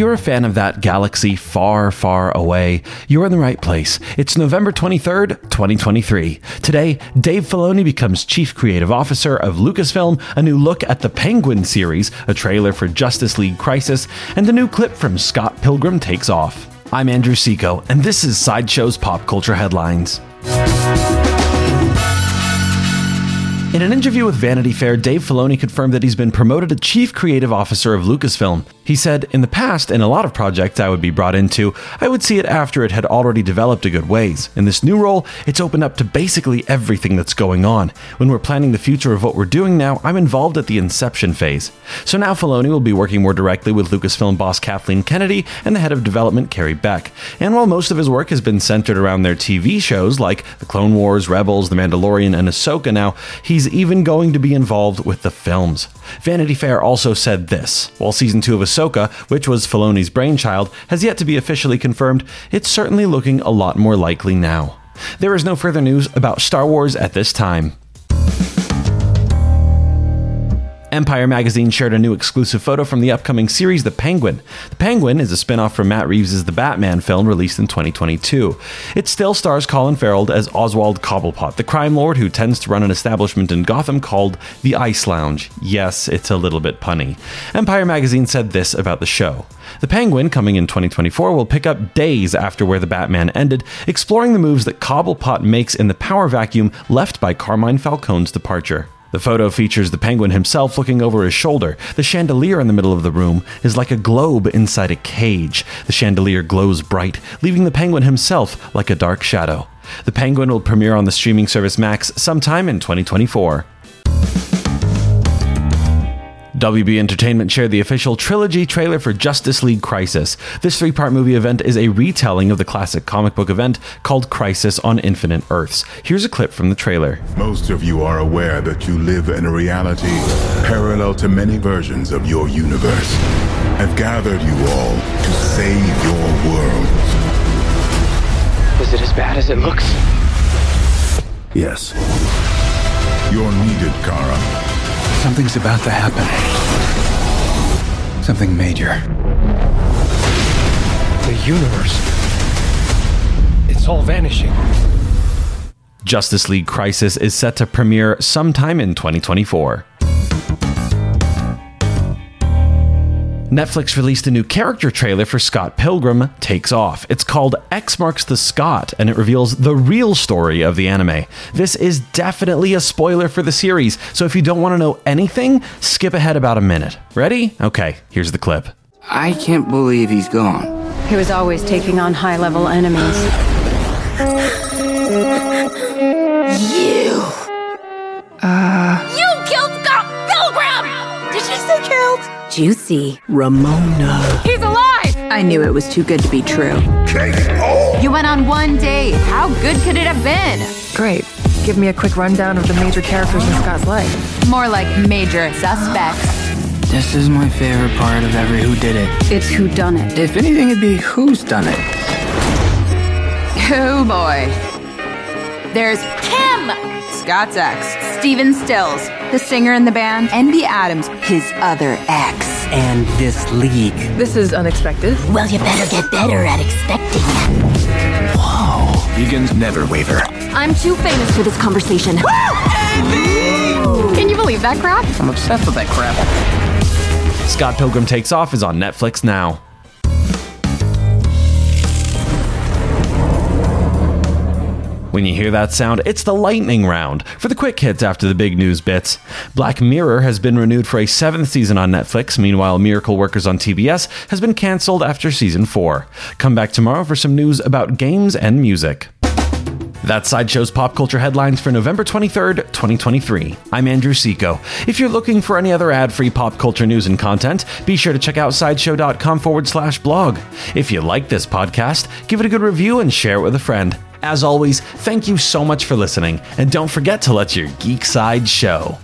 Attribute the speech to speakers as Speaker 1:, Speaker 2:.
Speaker 1: you're a fan of that galaxy far, far away, you're in the right place. It's November 23rd, 2023. Today, Dave Filoni becomes Chief Creative Officer of Lucasfilm, a new look at the Penguin series, a trailer for Justice League Crisis, and a new clip from Scott Pilgrim takes off. I'm Andrew Seco, and this is Sideshow's Pop Culture Headlines. In an interview with Vanity Fair, Dave Filoni confirmed that he's been promoted to Chief Creative Officer of Lucasfilm. He said, In the past, in a lot of projects I would be brought into, I would see it after it had already developed a good ways. In this new role, it's opened up to basically everything that's going on. When we're planning the future of what we're doing now, I'm involved at the inception phase. So now Filoni will be working more directly with Lucasfilm boss Kathleen Kennedy and the head of development Carrie Beck. And while most of his work has been centered around their TV shows like The Clone Wars, Rebels, The Mandalorian, and Ahsoka now, he's even going to be involved with the films. Vanity Fair also said this While season 2 of Ahsoka, which was Filoni's brainchild, has yet to be officially confirmed, it's certainly looking a lot more likely now. There is no further news about Star Wars at this time. Empire magazine shared a new exclusive photo from the upcoming series The Penguin. The Penguin is a spin off from Matt Reeves' The Batman film released in 2022. It still stars Colin Farrell as Oswald Cobblepot, the crime lord who tends to run an establishment in Gotham called The Ice Lounge. Yes, it's a little bit punny. Empire magazine said this about the show. The Penguin, coming in 2024, will pick up days after where the Batman ended, exploring the moves that Cobblepot makes in the power vacuum left by Carmine Falcone's departure. The photo features the penguin himself looking over his shoulder. The chandelier in the middle of the room is like a globe inside a cage. The chandelier glows bright, leaving the penguin himself like a dark shadow. The Penguin will premiere on the streaming service Max sometime in 2024. WB Entertainment shared the official trilogy trailer for Justice League Crisis. This three part movie event is a retelling of the classic comic book event called Crisis on Infinite Earths. Here's a clip from the trailer.
Speaker 2: Most of you are aware that you live in a reality parallel to many versions of your universe. I've gathered you all to save your world.
Speaker 3: Is it as bad as it looks?
Speaker 2: Yes. You're needed, Kara.
Speaker 4: Something's about to happen. Something major.
Speaker 3: The universe. It's all vanishing.
Speaker 1: Justice League Crisis is set to premiere sometime in 2024. Netflix released a new character trailer for Scott Pilgrim Takes Off. It's called X Marks the Scott, and it reveals the real story of the anime. This is definitely a spoiler for the series, so if you don't want to know anything, skip ahead about a minute. Ready? Okay, here's the clip.
Speaker 5: I can't believe he's gone.
Speaker 6: He was always taking on high level enemies.
Speaker 7: Juicy.
Speaker 5: Ramona.
Speaker 8: He's alive!
Speaker 7: I knew it was too good to be true.
Speaker 8: You went on one date. How good could it have been?
Speaker 9: Great. Give me a quick rundown of the major characters in Scott's life.
Speaker 8: More like major suspects.
Speaker 5: This is my favorite part of every Who Did It.
Speaker 6: It's who done it.
Speaker 5: If anything, it'd be Who's Done It.
Speaker 8: Oh boy. There's Kim, Scott's ex. Stephen Stills, the singer in the band. Envy Adams, his other ex.
Speaker 5: And this league.
Speaker 9: This is unexpected.
Speaker 7: Well, you better get better at expecting.
Speaker 4: Vegans never waver.
Speaker 7: I'm too famous for this conversation.
Speaker 8: Can you believe that crap?
Speaker 5: I'm obsessed with that crap.
Speaker 1: Scott Pilgrim Takes Off is on Netflix now. When you hear that sound, it's the lightning round for the quick hits after the big news bits. Black Mirror has been renewed for a seventh season on Netflix. Meanwhile, Miracle Workers on TBS has been canceled after season four. Come back tomorrow for some news about games and music. That's Sideshow's pop culture headlines for November 23rd, 2023. I'm Andrew Seco. If you're looking for any other ad free pop culture news and content, be sure to check out sideshow.com forward slash blog. If you like this podcast, give it a good review and share it with a friend. As always, thank you so much for listening, and don't forget to let your geek side show.